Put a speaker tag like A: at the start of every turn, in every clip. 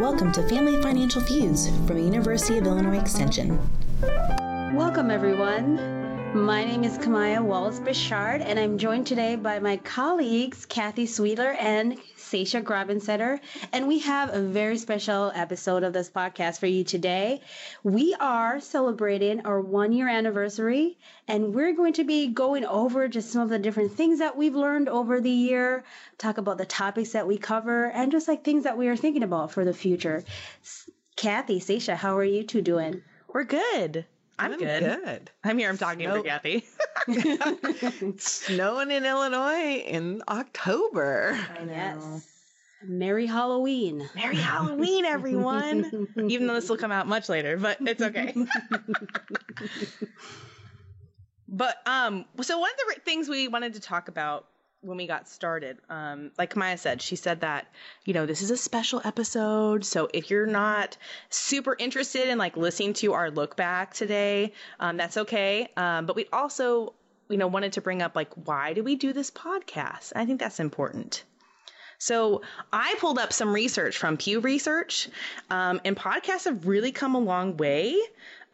A: Welcome to Family Financial Feud from University of Illinois Extension.
B: Welcome, everyone. My name is Kamaya Wallace Bichard, and I'm joined today by my colleagues Kathy Sweedler and Sasha Grabenstetter. And we have a very special episode of this podcast for you today. We are celebrating our one year anniversary, and we're going to be going over just some of the different things that we've learned over the year, talk about the topics that we cover, and just like things that we are thinking about for the future. Kathy, Sasha, how are you two doing?
C: We're good. I'm,
D: I'm
C: good.
D: good.
C: I'm here. I'm talking
D: Snow-
C: for Kathy.
D: Snowing in Illinois in October.
B: Yes. Merry Halloween.
C: Merry Halloween, everyone. Even though this will come out much later, but it's okay. but um, so one of the re- things we wanted to talk about when we got started, um, like Maya said, she said that you know this is a special episode, so if you're not super interested in like listening to our look back today, um, that's okay. Um, but we also you know wanted to bring up like why do we do this podcast? I think that's important. So I pulled up some research from Pew Research, um, and podcasts have really come a long way.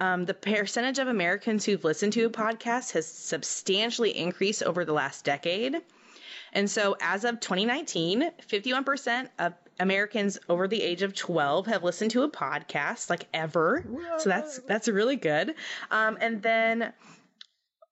C: Um, the percentage of Americans who've listened to a podcast has substantially increased over the last decade. And so, as of 2019, 51% of Americans over the age of 12 have listened to a podcast, like ever. So that's that's really good. Um, and then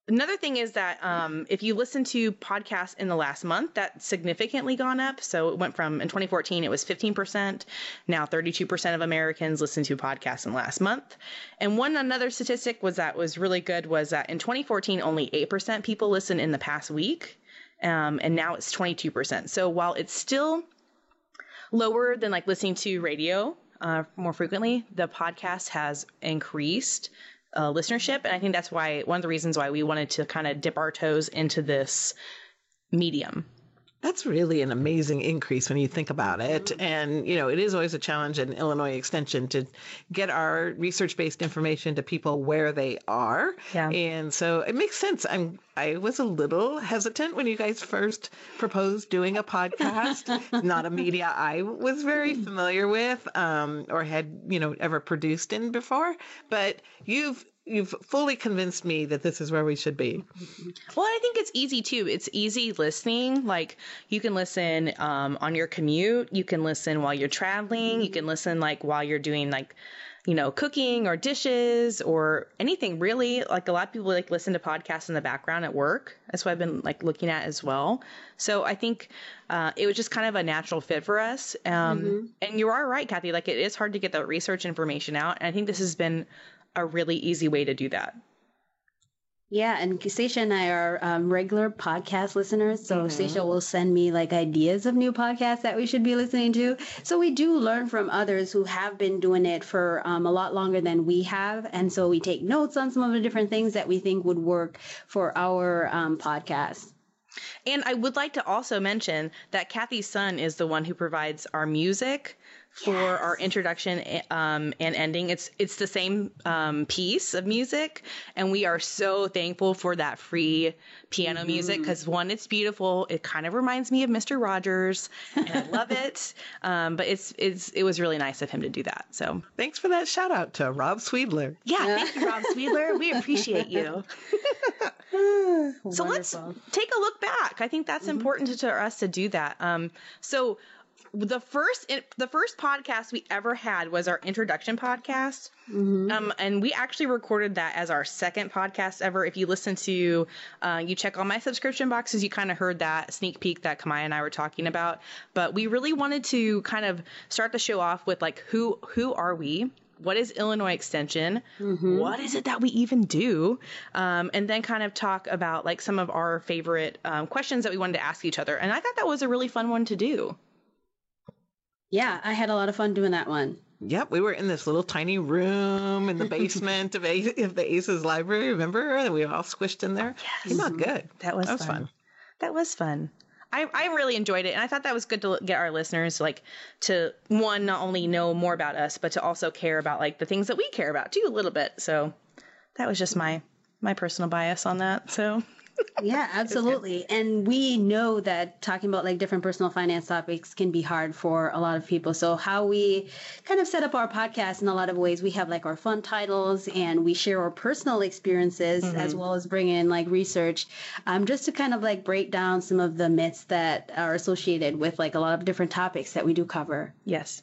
C: Another thing is that um, if you listen to podcasts in the last month, that's significantly gone up. So it went from in 2014, it was 15%. Now 32% of Americans listen to podcasts in the last month. And one another statistic was that was really good was that in 2014, only 8% people listen in the past week. Um, and now it's 22%. So while it's still lower than like listening to radio uh, more frequently, the podcast has increased uh, listenership. And I think that's why one of the reasons why we wanted to kind of dip our toes into this medium.
D: That's really an amazing increase when you think about it. And, you know, it is always a challenge in Illinois Extension to get our research based information to people where they are.
C: Yeah.
D: And so it makes sense. I'm, I was a little hesitant when you guys first proposed doing a podcast, not a media I was very familiar with um, or had, you know, ever produced in before. But you've, You've fully convinced me that this is where we should be.
C: Well, I think it's easy too. It's easy listening. Like you can listen um, on your commute. You can listen while you're traveling. You can listen like while you're doing like, you know, cooking or dishes or anything really. Like a lot of people like listen to podcasts in the background at work. That's what I've been like looking at as well. So I think uh, it was just kind of a natural fit for us. Um, And you are right, Kathy. Like it is hard to get the research information out. And I think this has been a really easy way to do that.
B: Yeah, and Sasha and I are um, regular podcast listeners. So Sasha will send me like ideas of new podcasts that we should be listening to. So we do learn from others who have been doing it for um, a lot longer than we have. And so we take notes on some of the different things that we think would work for our um, podcast.
C: And I would like to also mention that Kathy's son is the one who provides our music for our introduction um, and ending. It's it's the same um, piece of music, and we are so thankful for that free piano music because one, it's beautiful. It kind of reminds me of Mister Rogers, and I love it. Um, but it's it's it was really nice of him to do that. So
D: Thanks for that shout out to Rob Sweedler.
C: yeah, thank you, Rob Sweedler. We appreciate you. So let's take a look back. I think that's important to, to us to do that. Um, so the first the first podcast we ever had was our introduction podcast, um, and we actually recorded that as our second podcast ever. If you listen to, uh, you check all my subscription boxes, you kind of heard that sneak peek that Kamaya and I were talking about. But we really wanted to kind of start the show off with like who who are we? What is Illinois Extension? What is it that we even do? Um, and then kind of talk about like some of our favorite um, questions that we wanted to ask each other. And I thought that was a really fun one to do.
B: Yeah, I had a lot of fun doing that one.
D: Yep, we were in this little tiny room in the basement of, A- of the Aces library. Remember? And we were all squished in there. Yes, Came out good.
C: That was,
D: That was
C: fun.
D: fun.
C: That was fun. I, I really enjoyed it, and I thought that was good to get our listeners like to one not only know more about us, but to also care about like the things that we care about too a little bit. So that was just my my personal bias on that. So
B: yeah, absolutely. And we know that talking about like different personal finance topics can be hard for a lot of people. So how we kind of set up our podcast in a lot of ways, we have like our fun titles and we share our personal experiences mm-hmm. as well as bring in like research, um, just to kind of like break down some of the myths that are associated with like a lot of different topics that we do cover.
C: Yes.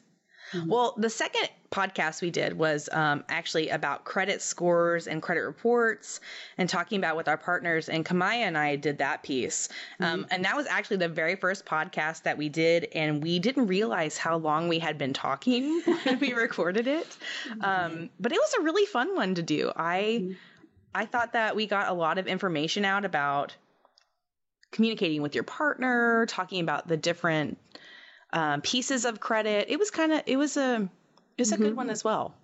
C: Mm-hmm. Well, the second podcast we did was um, actually about credit scores and credit reports and talking about with our partners. And Kamaya and I did that piece. Um, mm-hmm. and that was actually the very first podcast that we did. And we didn't realize how long we had been talking when we recorded it. Mm-hmm. Um, but it was a really fun one to do. I, mm-hmm. I thought that we got a lot of information out about communicating with your partner, talking about the different um, pieces of credit. It was kind of it was a it was a mm-hmm. good one as well.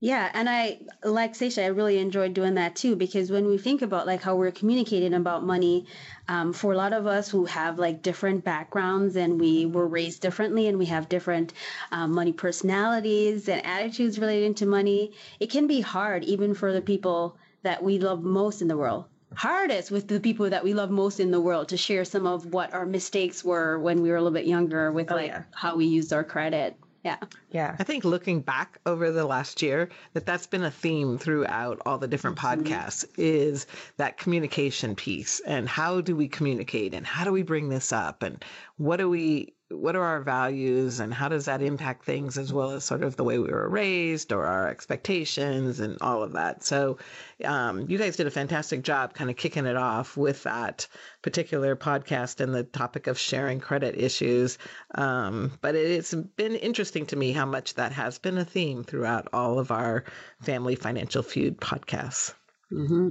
B: Yeah, and I like Seisha, I really enjoyed doing that too because when we think about like how we're communicating about money, um, for a lot of us who have like different backgrounds and we were raised differently and we have different um, money personalities and attitudes relating to money, it can be hard even for the people that we love most in the world hardest with the people that we love most in the world to share some of what our mistakes were when we were a little bit younger with oh, like yeah. how we used our credit. Yeah.
C: Yeah.
D: I think looking back over the last year that that's been a theme throughout all the different mm-hmm. podcasts is that communication piece and how do we communicate and how do we bring this up and what do we what are our values and how does that impact things as well as sort of the way we were raised or our expectations and all of that so um, you guys did a fantastic job kind of kicking it off with that particular podcast and the topic of sharing credit issues um, but it's been interesting to me how much that has been a theme throughout all of our family financial feud podcasts
C: mm-hmm.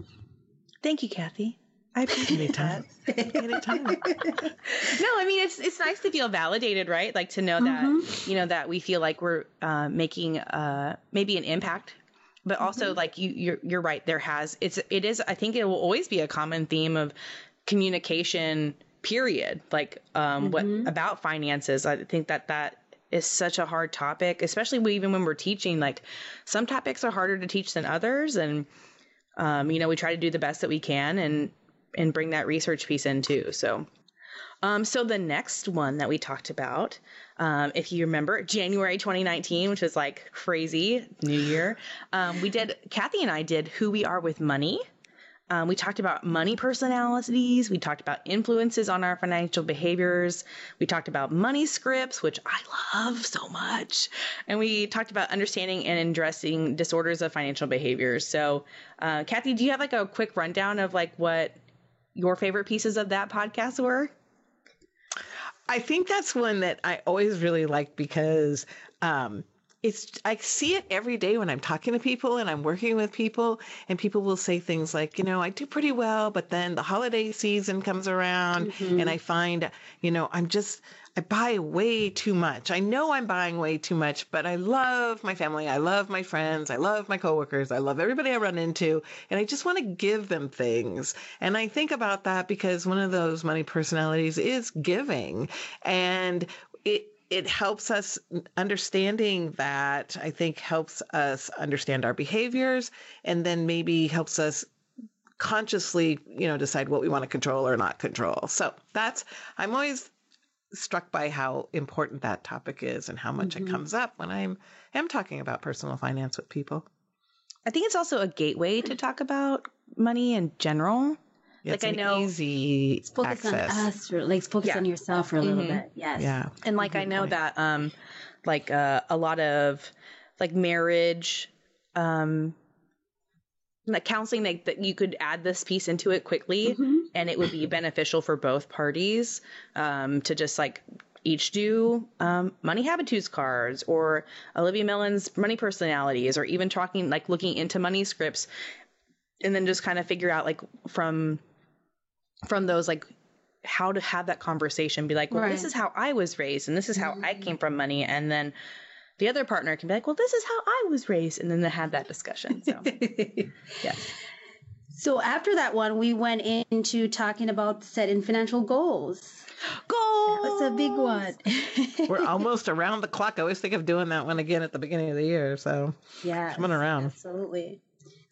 C: thank you kathy I appreciate that. Anytime. no, I mean it's it's nice to feel validated, right? Like to know that mm-hmm. you know that we feel like we're uh, making uh, maybe an impact, but also mm-hmm. like you you're you're right. There has it's it is I think it will always be a common theme of communication. Period. Like um, mm-hmm. what about finances? I think that that is such a hard topic, especially even when we're teaching. Like some topics are harder to teach than others, and um, you know we try to do the best that we can and and bring that research piece in too. So, um, so the next one that we talked about, um, if you remember, January 2019, which was like crazy New Year, um, we did Kathy and I did who we are with money. Um, we talked about money personalities. We talked about influences on our financial behaviors. We talked about money scripts, which I love so much. And we talked about understanding and addressing disorders of financial behaviors. So, uh, Kathy, do you have like a quick rundown of like what your favorite pieces of that podcast were?
D: I think that's one that I always really like because um, it's I see it every day when I'm talking to people and I'm working with people and people will say things like, you know, I do pretty well, but then the holiday season comes around mm-hmm. and I find, you know, I'm just I buy way too much. I know I'm buying way too much, but I love my family. I love my friends. I love my coworkers. I love everybody I run into. And I just want to give them things. And I think about that because one of those money personalities is giving. And it, it helps us understanding that I think helps us understand our behaviors and then maybe helps us consciously, you know, decide what we want to control or not control. So that's, I'm always struck by how important that topic is and how much mm-hmm. it comes up when I'm am talking about personal finance with people.
C: I think it's also a gateway to talk about money in general.
D: Yeah, like I know
B: easy focus access. on us or like focus yeah. on yourself for a little mm-hmm. bit. Yes.
D: Yeah.
C: And like I know point. that um like uh, a lot of like marriage um like counseling like that you could add this piece into it quickly mm-hmm. and it would be beneficial for both parties um, to just like each do um, money habitudes cards or Olivia Mellan's money personalities or even talking like looking into money scripts and then just kind of figure out like from from those like how to have that conversation be like well right. this is how i was raised and this is how mm-hmm. i came from money and then the other partner can be like, well, this is how I was raised. And then they have that discussion. So,
B: yeah. So after that one, we went into talking about setting financial goals.
C: Goals.
B: That was a big
D: one. We're almost around the clock. I always think of doing that one again at the beginning of the year. So
B: yeah,
D: coming around.
B: Absolutely.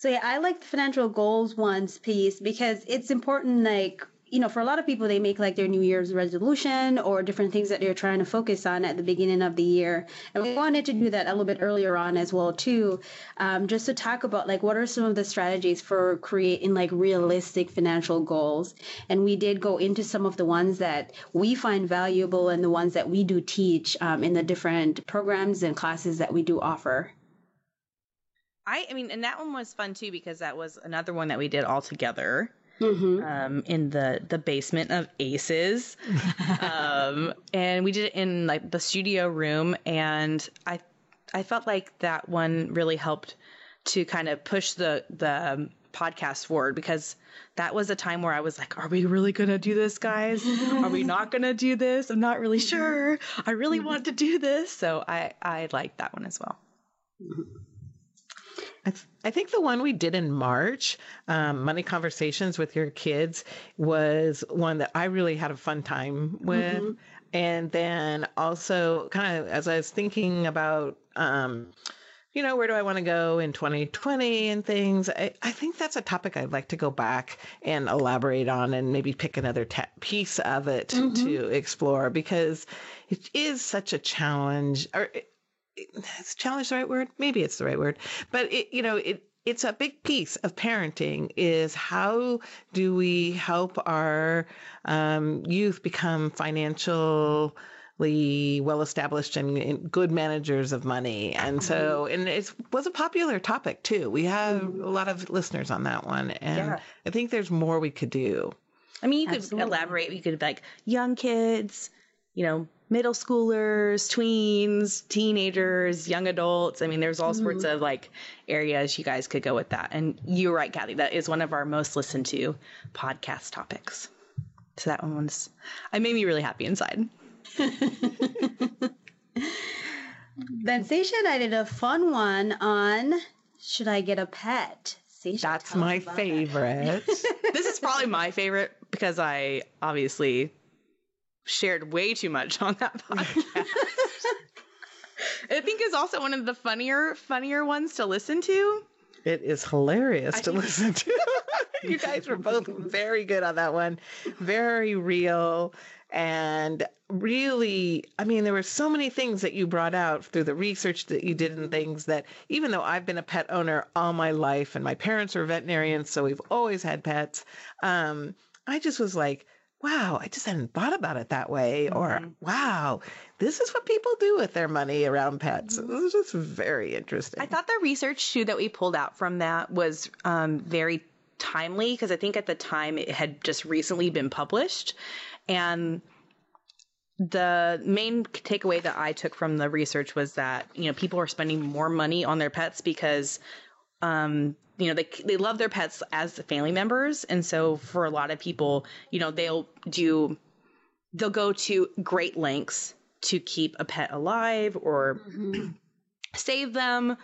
B: So yeah, I like the financial goals ones piece because it's important. Like you know, for a lot of people, they make like their New Year's resolution or different things that they're trying to focus on at the beginning of the year. And we wanted to do that a little bit earlier on as well too, um, just to talk about like what are some of the strategies for creating like realistic financial goals. And we did go into some of the ones that we find valuable and the ones that we do teach um, in the different programs and classes that we do offer.
C: I, I mean, and that one was fun too because that was another one that we did all together
B: Mm-hmm.
C: um, in the the basement of Aces, um, and we did it in like the studio room, and I I felt like that one really helped to kind of push the the um, podcast forward because that was a time where I was like, are we really going to do this, guys? Are we not going to do this? I'm not really sure. I really want to do this. So I, I liked that one as well.
D: I, th- I think the one we did in March, um, Money Conversations with Your Kids, was one that I really had a fun time with. And then also, kind of as I was thinking about, um, you know, where do I want to go in 2020 and things, I, I think that's a topic I'd like to go back and elaborate on and maybe pick another ta- piece of it to explore because it is such a challenge. Or is challenge the right word? Maybe it's the right word. But it, you know, it it's a big piece of parenting is how do we help our um, youth become financially well established and, and good managers of money and so and it was a popular topic too we have a lot of listeners on that one and
C: Yeah.
D: i think there's more we could do
C: I mean, you could
B: Absolutely.
C: elaborate. You could like young kids, you know, middle schoolers, tweens, teenagers, young adults. I mean, there's all sorts mm-hmm. of like areas you guys could go with that. And you're right, Kathy. That is one of our most listened to podcast topics. So that one was, I made me really happy inside.
B: Then Seisha and I did a fun one on should I get a pet? Seisha,
D: that's my
B: about that.
D: favorite
C: this is probably my favorite because I obviously shared way too much on that podcast. I think is also one of the funnier, funnier ones to listen to.
D: It is hilarious to
C: think-
D: listen to. you guys were both very good on that one. Very real and really I mean there were so many things that you brought out through the research that you did and things that even though I've been a pet owner all my life and my parents are veterinarians so we've always had pets um I just was like wow, I just hadn't thought about it that way. Or, wow, this is what people do with their money around pets. This is just very interesting.
C: I thought the research too that we pulled out from that was um, very timely because I think at the time it had just recently been published. And the main takeaway that I took from the research was that, you know, people are spending more money on their pets because um, you know, they they love their pets as family members, and so for a lot of people, you know, they'll do they'll go to great lengths to keep a pet alive or save them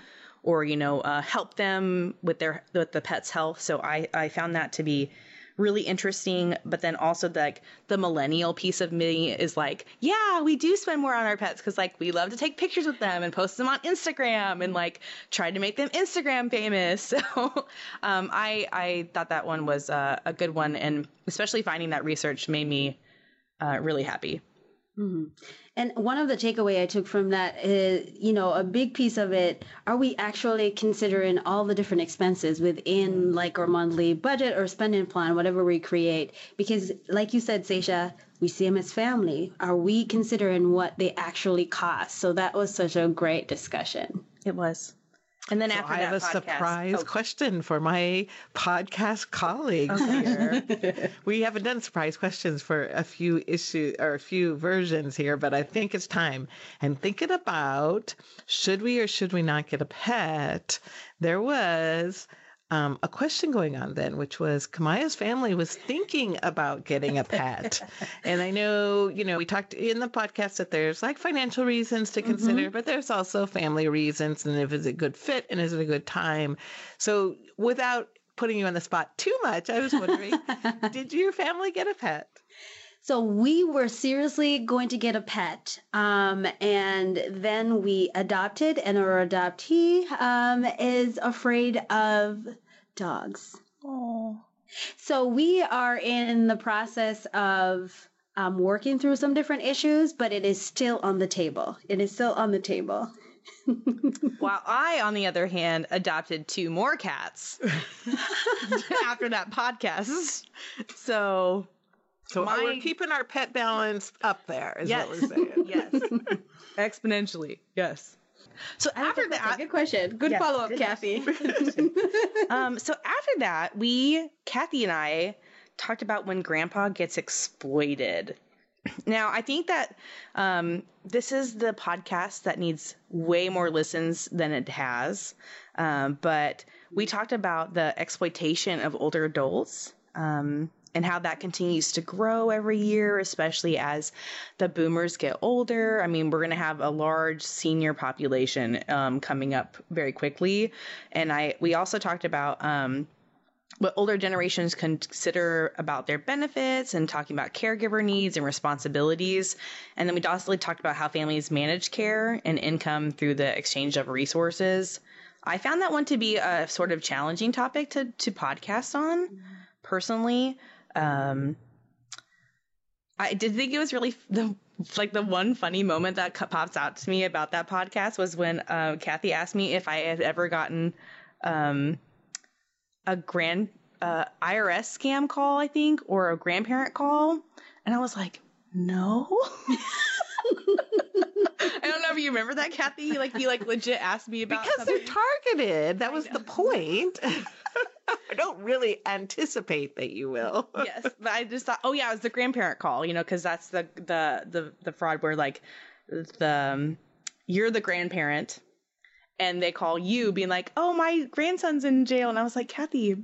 C: or you know uh, help them with their with the pet's health. So I I found that to be really interesting but then also the, like the millennial piece of me is like yeah we do spend more on our pets because like we love to take pictures with them and post them on instagram and like try to make them instagram famous. So um, i i thought that one was uh, a good one and especially finding that research made me uh, really happy Mm-hmm.
B: And one of the takeaway I took from that is, you know, a big piece of it, are we actually considering all the different expenses within mm-hmm. like our monthly budget or spending plan, whatever we create? Because like you said, Seisha, we see them as family. Are we considering what they actually cost? So that was such a great discussion.
C: it was and then
D: So
C: after
D: I have a
C: podcast-
D: surprise
C: oh,
D: question for my podcast colleagues here. we haven't done surprise questions for a few issues or a few versions here, but I think it's time. And thinking about should we or should we not get a pet, there was um, a question going on then, which was Kamaya's family was thinking about getting a pet. and I know, you know, we talked in the podcast that there's like financial reasons to consider, but there's also family reasons. And if it's a good fit and is it a good time? So without putting you on the spot too much, I was wondering, did your family get a pet?
B: So we were seriously going to get a pet, um, and then we adopted, and our adoptee um, is afraid of dogs.
C: Oh.
B: So we are in the process of um, working through some different issues, but it is still on the table. It is still on the table.
C: While I, on the other hand, adopted two more cats after that podcast. So
D: So
C: My-
D: we're keeping our pet balance up there, is
C: Yes.
D: what we're saying.
C: yes, exponentially, yes. So after
B: That's
C: that,
B: good question. Good
C: Yes,
B: follow up,
C: it is.
B: Kathy.
C: um, so after that, we, Kathy and I, talked about when Grandpa gets exploited. Now, I think that um, this is the podcast that needs way more listens than it has. Um, but we talked about the exploitation of older adults um, and how that continues to grow every year, especially as the boomers get older. I mean, we're going to have a large senior population um, coming up very quickly. And I we also talked about um, what older generations consider about their benefits and talking about caregiver needs and responsibilities. And then we also talked about how families manage care and income through the exchange of resources. I found that one to be a sort of challenging topic to, to podcast on personally. Um, I did think it was really the like the one funny moment that pops out to me about that podcast was when uh, Kathy asked me if I had ever gotten um, a grand uh, IRS scam call, I think, or a grandparent call, and I was like, no. I don't know if you remember that, Kathy. Like you like legit asked me about
D: Because they're targeted. That was the point. I don't really anticipate that you will.
C: yes, but I just thought, oh yeah, it was the grandparent call, you know, because that's the the the the fraud where like the um, you're the grandparent, and they call you being like, oh my grandson's in jail, and I was like, Kathy,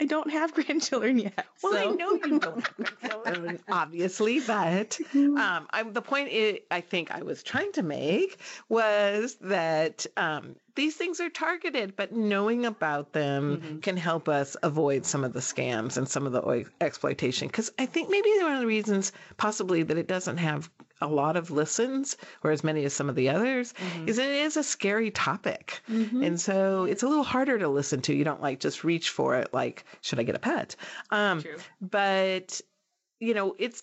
C: I don't have grandchildren yet.
D: Well, I know you don't have children, obviously, but um, I'm, the point i I think I was trying to make was that um, these things are targeted, but knowing about them mm-hmm. can help us avoid some of the scams and some of the exploitation. Because I think maybe one of the reasons, possibly, that it doesn't have a lot of listens or as many as some of the others mm-hmm. is it is a scary topic. Mm-hmm. And so it's a little harder to listen to. You don't like just reach for it like should i get a pet? Um but you know it's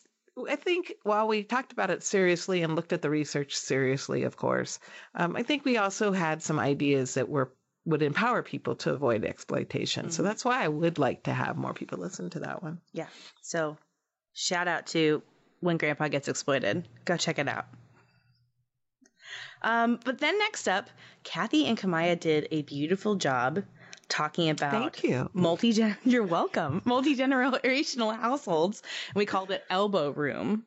D: i think while we talked about it seriously and looked at the research seriously of course um, i think we also had some ideas that were would empower people to avoid exploitation so that's why i would like to have more people listen to that one
C: Yeah. So shout out to when grandpa gets exploited. Go check it out. Um, but then next up, Kathy and Kamaya did a beautiful job talking about
D: Thank you.
C: multi you're welcome. Multi generational households. And we called it elbow room.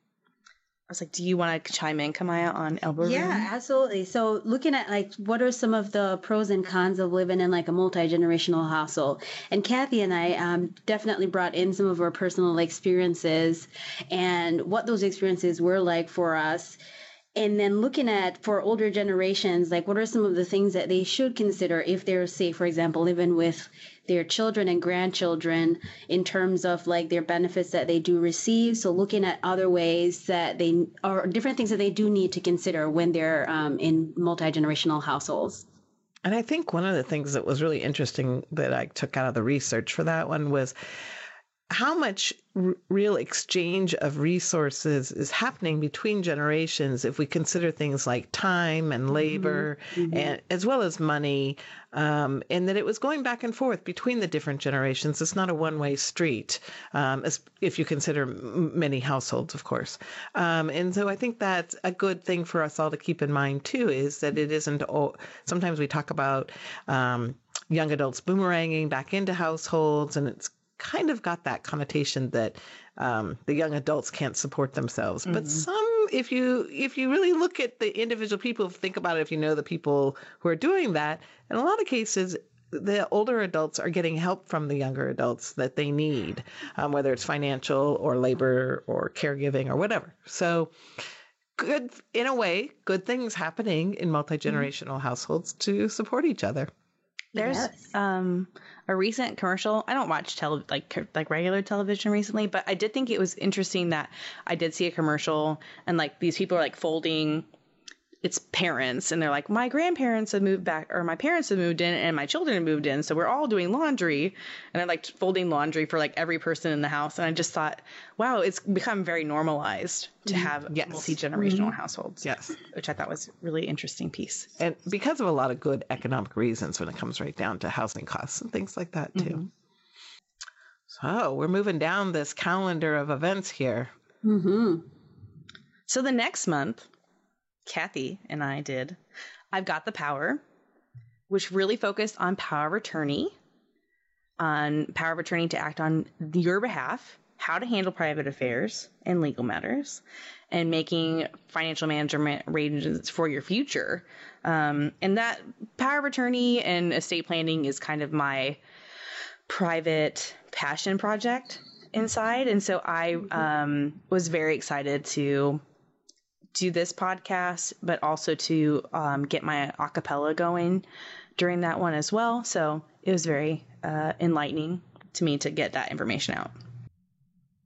C: I was like, do you want to chime in, Kamaya, on elbow room?
B: Yeah, absolutely. So looking at like what are some of the pros and cons of living in like a multi-generational household. And Kathy and I um, definitely brought in some of our personal experiences and what those experiences were like for us. And then looking at for older generations, like what are some of the things that they should consider if they're, say, for example, living with their children and grandchildren in terms of like their benefits that they do receive. So looking at other ways that they or different things that they do need to consider when they're um, in multi generational households.
D: And I think one of the things that was really interesting that I took out of the research for that one was how much r- real exchange of resources is happening between generations if we consider things like time and labor and as well as money um, and that it was going back and forth between the different generations. It's not a one-way street um, as, if you consider m- many households of course. Um, and so i think that's a good thing for us all to keep in mind too is that it isn't all sometimes we talk about um, young adults boomeranging back into households and it's kind of got that connotation that um, the young adults can't support themselves. But some, if you if you really look at the individual people, think about it. If you know the people who are doing that, in a lot of cases. The older adults are getting help from the younger adults that they need, um, whether it's financial or labor or caregiving or whatever. So, good in a way, good things happening in multi generational households to support each other.
C: There's
B: Yes.
C: um a recent commercial. I don't watch tele like like regular television recently, but I did think it was interesting that I did see a commercial and like these people are like folding it's parents and they're like my grandparents have moved back or my parents have moved in and my children have moved in so we're all doing laundry and they're like folding laundry for like every person in the house and i just thought wow it's become very normalized to mm-hmm. have
D: Yes.
C: multi-generational mm-hmm. households
D: Yes.
C: which i thought was a really interesting piece
D: And because of a lot of good economic reasons when it comes right down to housing costs and things like that, too. Mm-hmm. So we're moving down this calendar of events here.
B: Mm-hmm.
C: So the next month, Kathy and I did I've Got the Power, which really focused on power of attorney, on power of attorney to act on your behalf, how to handle private affairs and legal matters, and making financial management arrangements for your future. Um, and that power of attorney and estate planning is kind of my private passion project inside. And so I um, was very excited to do this podcast, but also to um, get my acapella going during that one as well. So it was very uh, enlightening to me to get that information out.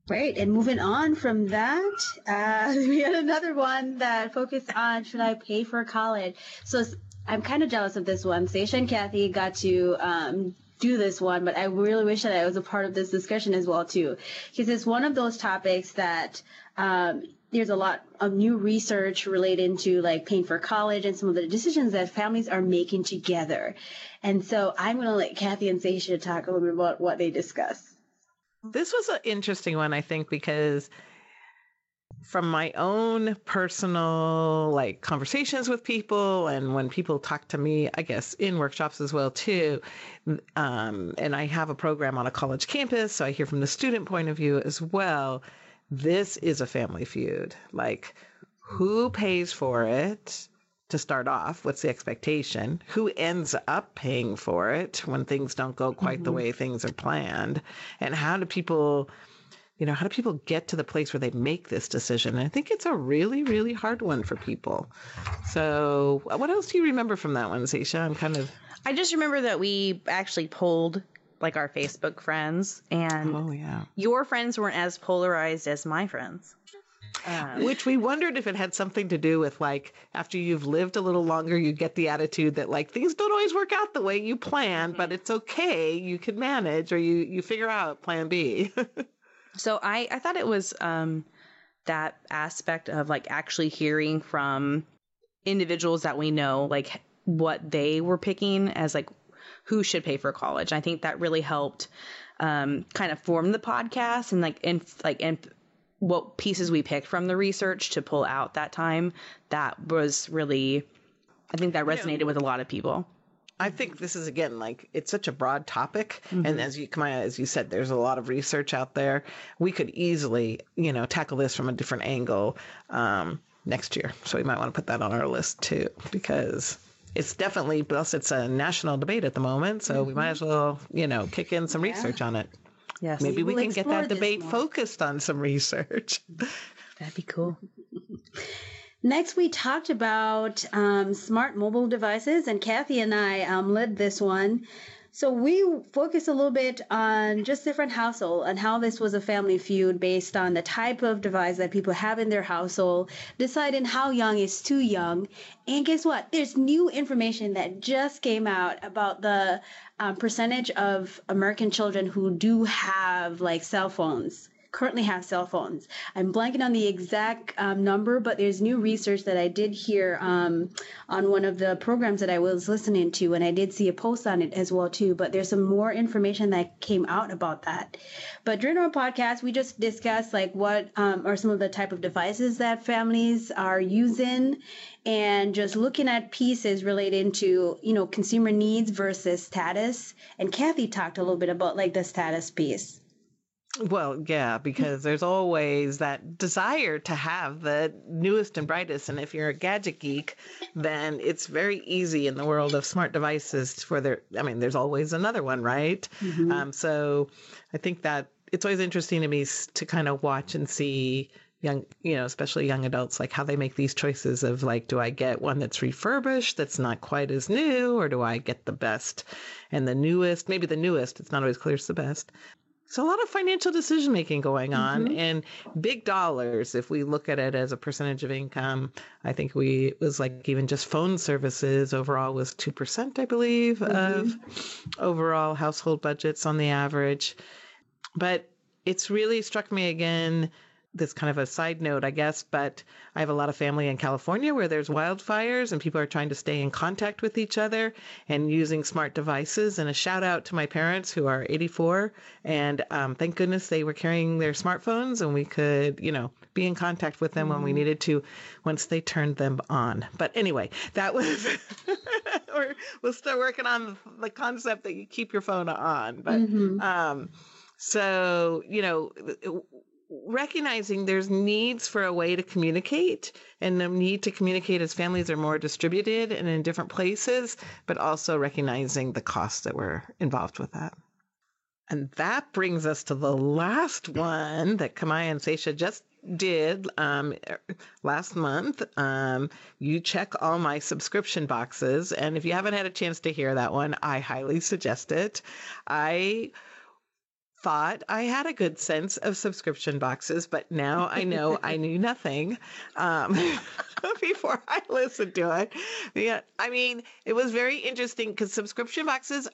B: Great. And moving on from that, uh, we had another one that focused on should I pay for college? So I'm kind of jealous of this one. Seisha and Kathy got to um, do this one, but I really wish that I was a part of this discussion as well too, because it's one of those topics that um, there's a lot of new research related to like paying for college and some of the decisions that families are making together. And so I'm going to let Kathy and Seisha talk a little bit about what they discuss.
D: This was an interesting one, I think, because from my own personal like conversations with people and when people talk to me i guess in workshops as well too um, and i have a program on a college campus so i hear from the student point of view as well this is a family feud. Like who pays for it to start off? What's the expectation? Who ends up paying for it when things don't go quite the mm-hmm. way things are planned? And how do people you know how do people get to the place where they make this decision? And i think it's a really really hard one for people. So what else do you remember from that one Seisha? i'm kind of
C: I just remember that we actually polled like our Facebook friends, and
D: oh yeah.
C: your friends weren't as polarized as my friends. Um,
D: which we wondered if it had something to do with like after you've lived a little longer you get the attitude that like things don't always work out the way you planned but it's okay you can manage or you you figure out plan b.
C: So I, I thought it was um, that aspect of like actually hearing from individuals that we know, like what they were picking as like who should pay for college. I think that really helped um, kind of form the podcast and like and like and what pieces we picked from the research to pull out that time. That was really, I think that resonated with a lot of people.
D: I think this is again like it's such a broad topic, and as you Kamaya, as you said, there's a lot of research out there. We could easily, you know, tackle this from a different angle um, next year. So we might want to put that on our list too, because it's definitely plus it's a national debate at the moment. So we might as well, you know, kick in some research on it.
C: Yes,
D: Maybe we
B: will
D: can get that debate
B: more.
D: focused on some research.
C: that'd be cool.
B: Next, we talked about um, smart mobile devices, and Kathy and I um, led this one. So we focus a little bit on just different household and how this was a family feud based on the type of device that people have in their household, deciding how young is too young. And guess what? There's new information that just came out about the um, percentage of American children who do have like cell phones currently have cell phones. I'm blanking on the exact um, number, but there's new research that I did hear um, on one of the programs that I was listening to, and I did see a post on it as well too. But there's some more information that came out about that. But during our podcast, we just discussed like what um, are some of the type of devices that families are using, and just looking at pieces relating to you know consumer needs versus status. And Kathy talked a little bit about like the status piece.
D: Well, yeah, because there's always that desire to have the newest and brightest. And if you're a gadget geek, then it's very easy in the world of smart devices for there. I mean, there's always another one, right? Um, so I think that it's always interesting to me to kind of watch and see, young, you know, especially young adults, like how they make these choices of like, do I get one that's refurbished, that's not quite as new, or do I get the best and the newest? Maybe the newest. It's not always clear it's the best. So a lot of financial decision making going on
B: Mhm.
D: and big dollars. If we look at it as a percentage of income, I think we it was like even just phone services overall was two percent, I believe, of overall household budgets on the average. But it's really struck me again. This kind of a side note, I guess, but I have a lot of family in California where there's wildfires and people are trying to stay in contact with each other and using smart devices. And a shout out to my parents who are 84. And um, thank goodness they were carrying their smartphones and we could, you know, be in contact with them when we needed to once they turned them on. But anyway, that was, we're, we're still working on the concept that you keep your phone on. But
B: Mhm.
D: um, so, you know, recognizing there's needs for a way to communicate and the need to communicate as families are more distributed and in different places, but also recognizing the costs that were involved with that. And that brings us to the last one that Kamaya and Seisha just did um, last month. Um, you check all my subscription boxes. And if you haven't had a chance to hear that one, I highly suggest it. I thought I had a good sense of subscription boxes, but now I know I knew nothing um, before I listened to it. Yeah, I mean, it was very interesting because subscription boxes,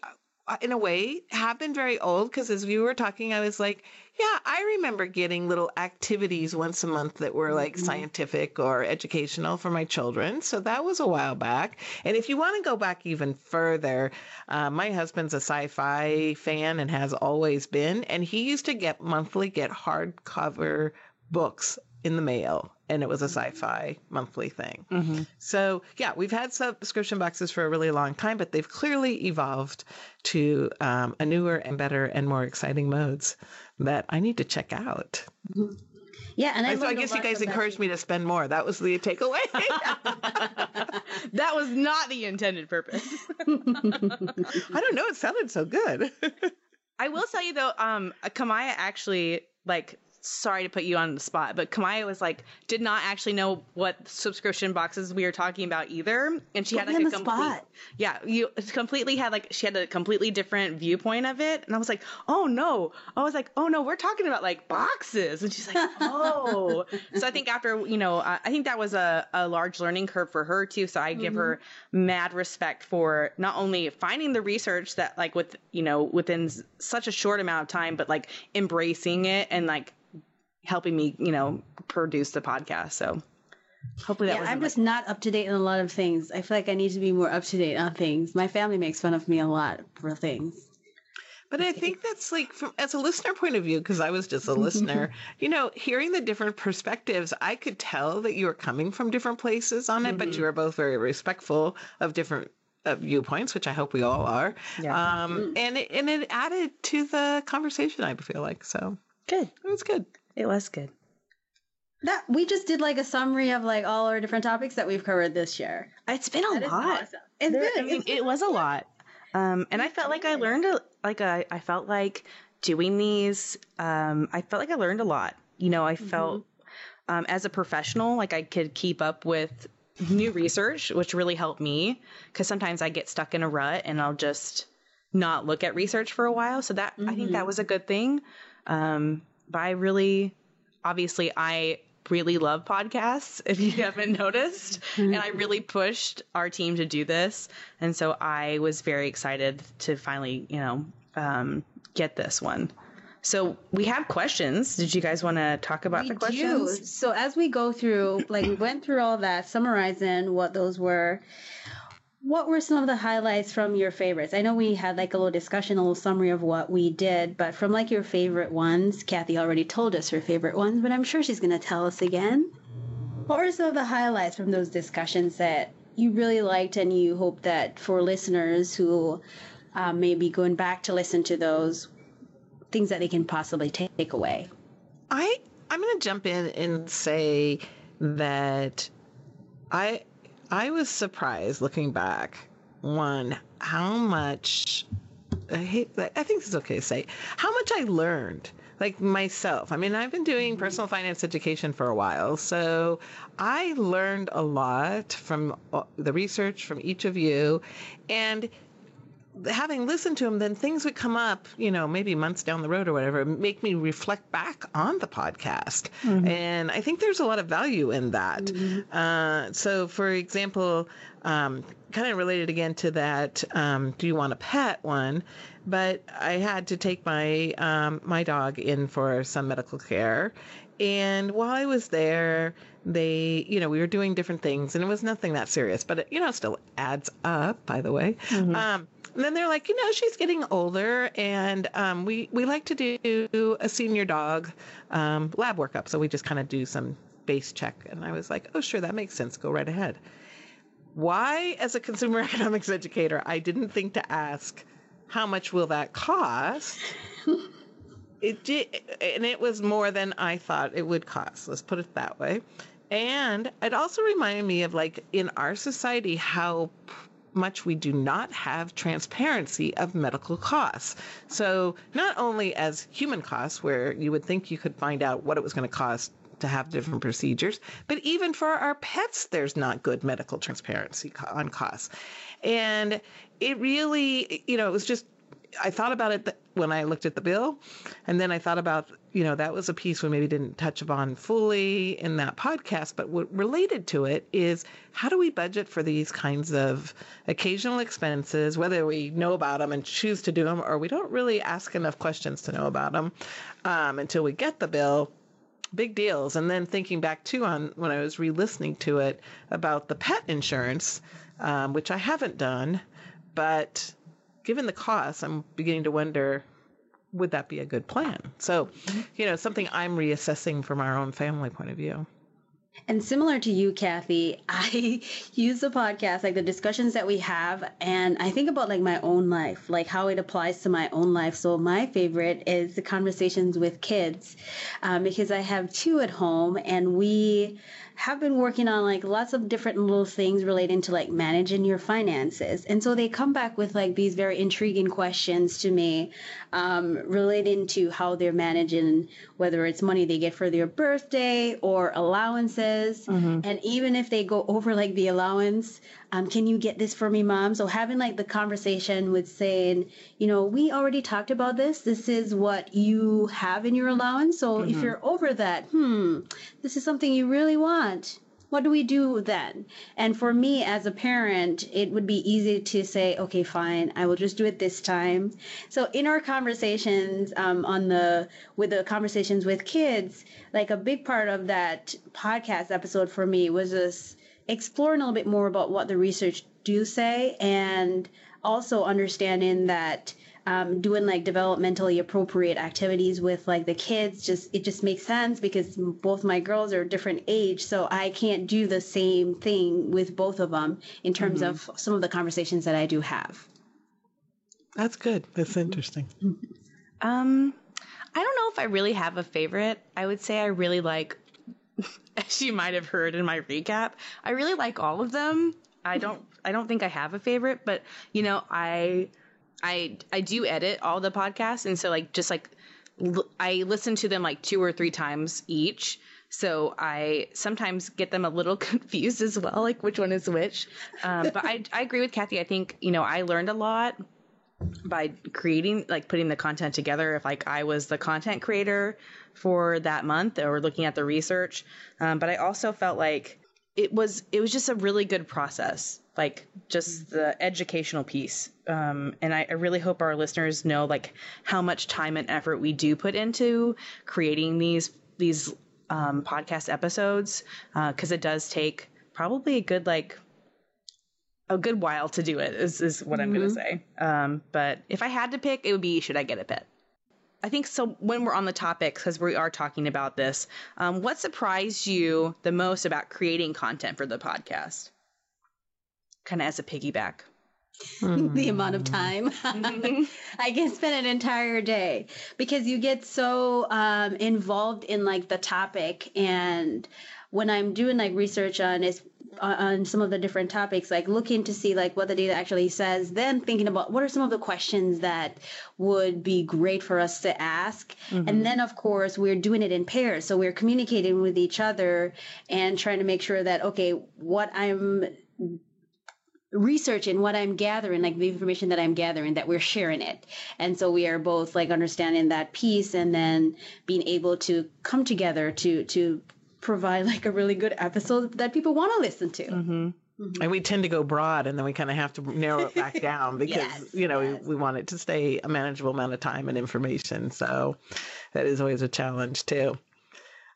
D: in a way, have been very old. Because as we were talking, I was like, yeah, I remember getting little activities once a month that were like scientific or educational for my children. So that was a while back. And if you want to go back even further, uh, my husband's a sci-fi fan and has always been, and he used to get monthly get hardcover books in the mail, and it was a sci-fi monthly thing.
C: Mm-hmm.
D: So yeah, we've had subscription boxes for a really long time, but they've clearly evolved to um, a newer and better and more exciting modes that I need to check out.
B: Yeah, and I,
D: so I guess you guys encouraged me to spend more. That was the takeaway.
C: that was not the intended purpose.
D: I don't know. It sounded so good.
C: I will tell you though, um, Kamaya actually like. Sorry to put you on the spot, but Kamaya was like, did not actually know what subscription boxes we were talking about either, and she
B: Put
C: had like a complete,
B: spot.
C: yeah, you completely had like she had a completely different viewpoint of it, and I was like, oh no, I was like, oh no, we're talking about like boxes, and she's like, oh, so I think after you know, uh, I think that was a, a large learning curve for her too. So I give her mad respect for not only finding the research that like with you know within such a short amount of time, but like embracing it and like helping me you know produce the podcast. So hopefully that
B: Yeah,
C: was
B: I'm just not up to date on a lot of things. I feel like I need to be more up to date on things. My family makes fun of me a lot for things.
D: But I think that's like from as a listener point of view, because I was just a listener, you know, hearing the different perspectives, I could tell that you were coming from different places on it, but you were both very respectful of different uh, viewpoints, which I hope we all are.
C: Yeah.
D: Um, and it, and it added to the conversation. I feel like so
C: good.
D: it was good.
C: It was good.
B: That we just did like a summary of like all our different topics that we've covered this year.
C: It's been a
B: That
C: lot.
B: awesome. It's
C: There-
B: good.
C: I mean, it was a lot. Um, and I felt like I learned a, like a, I felt like doing these. Um, I felt like I learned a lot. You know, I felt um, as a professional like I could keep up with new research, which really helped me because sometimes I get stuck in a rut and I'll just not look at research for a while. So that I think that was a good thing. Um, but I really, obviously, I really love podcasts. If you haven't noticed, and I really pushed our team to do this, and so I was very excited to finally, you know, um, get this one. So we have questions. Did you guys want to talk about
B: we
C: the questions?
B: do. So as we go through, like we went through all that, summarizing what those were. What were some of the highlights from your favorites? I know we had like a little discussion, a little summary of what we did, but from like your favorite ones, Kathy already told us her favorite ones, but I'm sure she's going to tell us again. What were some of the highlights from those discussions that you really liked and you hope that for listeners who uh, may be going back to listen to those, things that they can possibly take away?
D: I I'm going to jump in and say that I I was surprised looking back one how much I hate I think it's okay to say how much I learned like myself. I mean, I've been doing personal finance education for a while, so I learned a lot from uh, the research from each of you, and having listened to them, then things would come up, you know, maybe months down the road or whatever, make me reflect back on the podcast. Mm-hmm. And I think there's a lot of value in that. Mm-hmm. Uh, so, for example, um, kind of related again to that, um, do you want a pet one? But I had to take my um, my dog in for some medical care, and while I was there, they, you know, we were doing different things, and it was nothing that serious, but it, you know, still adds up. By the way. Mm-hmm. And then they're like, you know, she's getting older, and um, we we like to do a senior dog um, lab workup. So we just kind of do some base check. And I was like, oh, sure, that makes sense. Go right ahead. Why, as a consumer economics educator, I didn't think to ask, how much will that cost? it did, and it was more than I thought it would cost. Let's put it that way. And it also reminded me of like in our society how much we do not have transparency of medical costs. So, not only as human costs, where you would think you could find out what it was going to cost to have different procedures, but even for our pets, there's not good medical transparency on costs. And it really, you know, it was just I thought about it when I looked at the bill, and then I thought about you know that was a piece we maybe didn't touch upon fully in that podcast, but what related to it is how do we budget for these kinds of occasional expenses, whether we know about them and choose to do them, or we don't really ask enough questions to know about them um, until we get the bill big deals. And then thinking back too on when I was re-listening to it about the pet insurance, um, which I haven't done, but given the cost, I'm beginning to wonder would that be a good plan? So, you know, something I'm reassessing from our own family point of view.
B: And similar to you, Kathy, I use the podcast, like the discussions that we have, and I think about like my own life, like how it applies to my own life. So my favorite is the conversations with kids, um, because I have two at home, and we have been working on like lots of different little things relating to like managing your finances. And so they come back with like these very intriguing questions to me um, relating to how they're managing whether it's money they get for their birthday or allowances. Mm-hmm. And even if they go over like the allowance, um, can you get this for me, mom? So having like the conversation with saying, you know, we already talked about this. This is what you have in your allowance. So mm-hmm. if you're over that, hmm, this is something you really want. What do we do then? And for me as a parent, it would be easy to say, okay, fine, I will just do it this time. So in our conversations um, on the with the conversations with kids, like a big part of that podcast episode for me was just exploring a little bit more about what the research do say and also understanding that um, doing like developmentally appropriate activities with like the kids just it just makes sense because both my girls are different age so i can't do the same thing with both of them in terms mm-hmm. of some of the conversations that i do have.
D: That's good. That's interesting.
C: Um i don't know if i really have a favorite. I would say i really like as you might have heard in my recap, I really like all of them. I don't I don't think I have a favorite, but you know, I I I do edit all the podcasts and so like just like l- I listen to them like two or three times each. So I sometimes get them a little confused as well, like which one is which. Um, but I I agree with Kathy. I think you know I learned a lot by creating like putting the content together if like i was the content creator for that month or looking at the research. Um, but i also felt like it was it was just a really good process like just the educational piece. Um, and I, I, really hope our listeners know like how much time and effort we do put into creating these these um, podcast episodes because uh, it does take probably a good like a good while to do it is, is what mm-hmm. I'm going to say. Um, but if I had to pick, it would be should I get a pet? I think so. When we're on the topic, because we are talking about this, um, what surprised you the most about creating content for the podcast? Kind of as a piggyback.
B: the amount of time mm-hmm. I can spend an entire day because you get so um, involved in like the topic and when I'm doing like research on is uh, on some of the different topics, like looking to see like what the data actually says, then thinking about what are some of the questions that would be great for us to ask. And mm-hmm. then of course we're doing it in pairs. So we're communicating with each other and trying to make sure that, okay, what I'm researching what I'm gathering, like the information that I'm gathering, that we're sharing it. And so we are both like understanding that piece and then being able to come together to to provide like a really good episode that people want to listen to. Mm-hmm. Mm-hmm.
D: And we tend to go broad and then we kind of have to narrow it back down because,
B: Yes,
D: you know,
B: yes.
D: we, we want it to stay a manageable amount of time and information. So that is always a challenge too.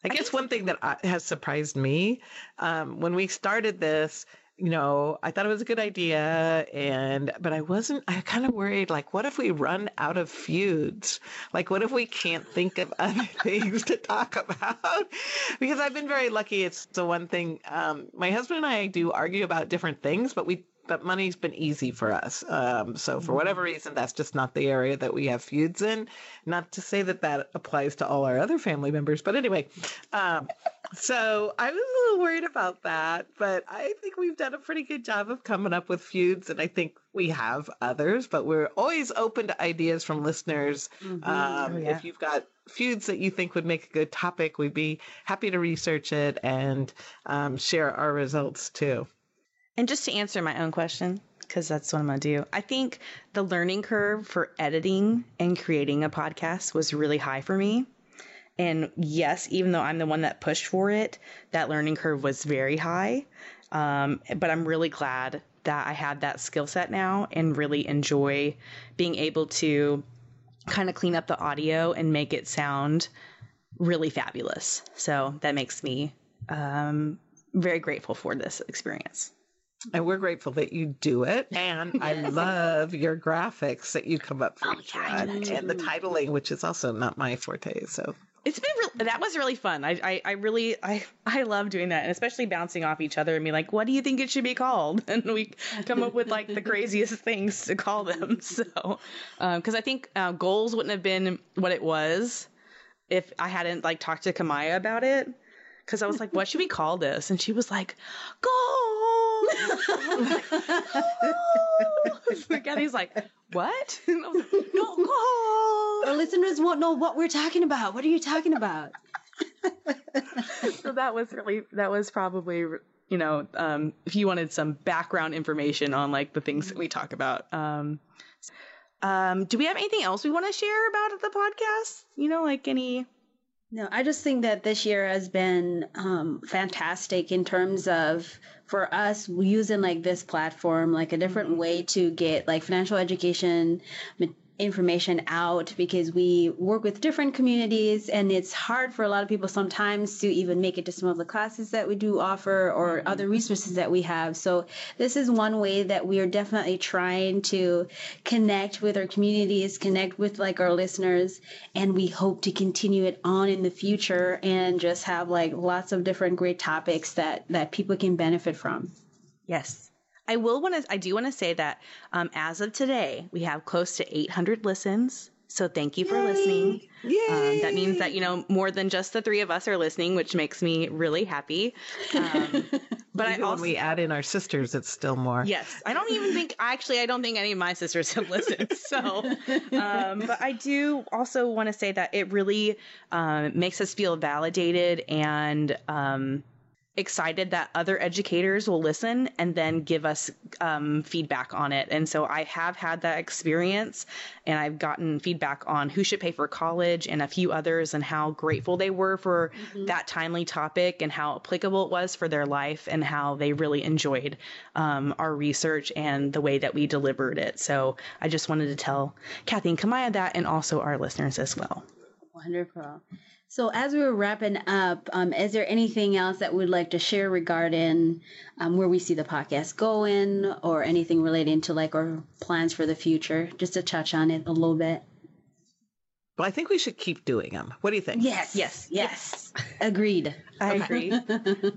D: I, guess, one thing that I, has surprised me um, when we started this, you know, I thought it was a good idea, and but I wasn't. I kind of worried, like, what if we run out of feuds? Like, what if we can't think of other things to talk about? Because I've been very lucky. It's the one thing. Um, my husband and I do argue about different things, but we. But money's been easy for us. Um, so for whatever reason, that's just not the area that we have feuds in. Not to say that that applies to all our other family members, but anyway, um, so I was a little worried about that, but I think we've done a pretty good job of coming up with feuds, and I think we have others, but we're always open to ideas from listeners. Um,
C: Oh, yeah.
D: If you've got feuds that you think would make a good topic, we'd be happy to research it and um, share our results too.
C: And just to answer my own question, because that's what I'm going to do, I think the learning curve for editing and creating a podcast was really high for me. And yes, even though I'm the one that pushed for it, that learning curve was very high. Um, but I'm really glad that I have that skill set now and really enjoy being able to kind of clean up the audio and make it sound really fabulous. So that makes me um, very grateful for this experience.
D: And we're grateful that you do it. And I love your graphics that you come up with.
C: yeah, I do that
D: and the titling, which is also not my forte. So
C: It's been real that was really fun. I, I I really I I love doing that, and especially bouncing off each other and be like, "What do you think it should be called?" And we come up with like the craziest things to call them. So, because I think uh, goals wouldn't have been what it was if I hadn't like talked to Kamaya about it. Because I was like, "What should we call this?" And she was like, "Goals." And he's like, "What?" And I was like, "No goals."
B: Our listeners won't know what we're talking about. What are you talking about?
C: so that was really that was probably you know um, if you wanted some background information on like the things that we talk about um, um, do we have anything else we want to share about the podcast you know like any
B: No, I just think that this year has been um, fantastic in terms of for us using like this platform, like a different way to get like financial education information out because we work with different communities and it's hard for a lot of people sometimes to even make it to some of the classes that we do offer or mm-hmm. other resources that we have. So this is one way that we are definitely trying to connect with our communities, connect with like our listeners, and we hope to continue it on in the future and just have like lots of different great topics that that people can benefit from.
C: yes i will want to i do want to say that um, as of today we have close to 800 listens. So thank you for listening. Um, that means that you know more than just the three of us are listening which makes me really happy. Um, but i also
D: when we add in our sisters, it's still more.
C: Yes, I don't even think actually I don't think any of my sisters have listened. So, um, but I do also want to say that it really um, makes us feel validated and um, excited that other educators will listen and then give us um, feedback on it. And so I have had that experience, and I've gotten feedback on who should pay for college and a few others, and how grateful they were for that timely topic and how applicable it was for their life, and how they really enjoyed um, our research and the way that we delivered it. So I just wanted to tell Kathy and Kamaya that, and also our listeners as well.
B: Wonderful. So as we were wrapping up, um, is there anything else that we'd like to share regarding um, where we see the podcast going, or anything relating to like our plans for the future? Just to touch on it a little bit.
D: Well, I think we should keep doing them. What do you think?
B: Yes.
C: Yes.
B: Yes. Agreed.
C: I agree. um,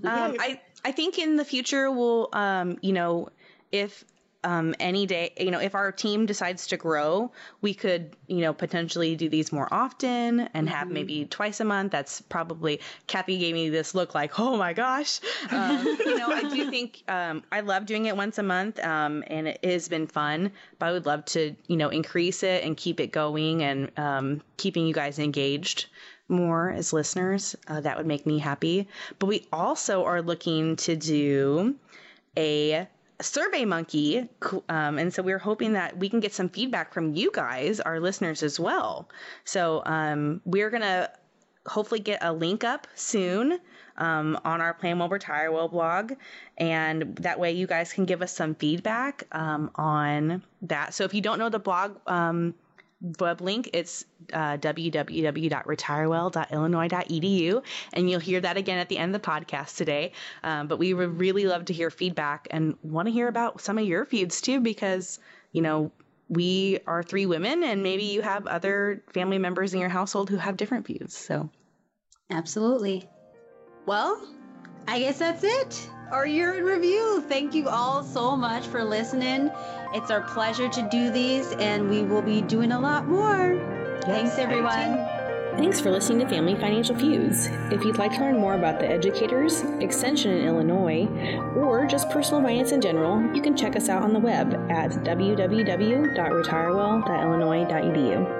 C: I I think in the future we'll um, you know if um, any day, you know, if our team decides to grow, we could, you know, potentially do these more often and have maybe twice a month. That's probably, Kathy gave me this look like, oh my gosh. Um, you know, I do think um, I love doing it once a month um, and it has been fun, but I would love to, you know, increase it and keep it going and um, keeping you guys engaged more as listeners. Uh, that would make me happy. But we also are looking to do a SurveyMonkey um, and so we're hoping that we can get some feedback from you guys our listeners as well. So um, we're gonna hopefully get a link up soon um, on our plan well retire well blog and that way you guys can give us some feedback um, on that. So if you don't know the blog um, web link. It's uh, www.retirewell.illinois.edu. And you'll hear that again at the end of the podcast today. Um, but we would really love to hear feedback and want to hear about some of your feuds too, because, you know, we are three women and maybe you have other family members in your household who have different feuds. So,
B: absolutely. Well, I guess that's it. Our year in review. Thank you all so much for listening. It's our pleasure to do these, and we will be doing a lot more. Yes, Thanks, everyone.
A: Thanks for listening to Family Financial Feuds. If you'd like to learn more about the educators, extension in Illinois, or just personal finance in general, you can check us out on the web at www.retirewell.illinois.edu.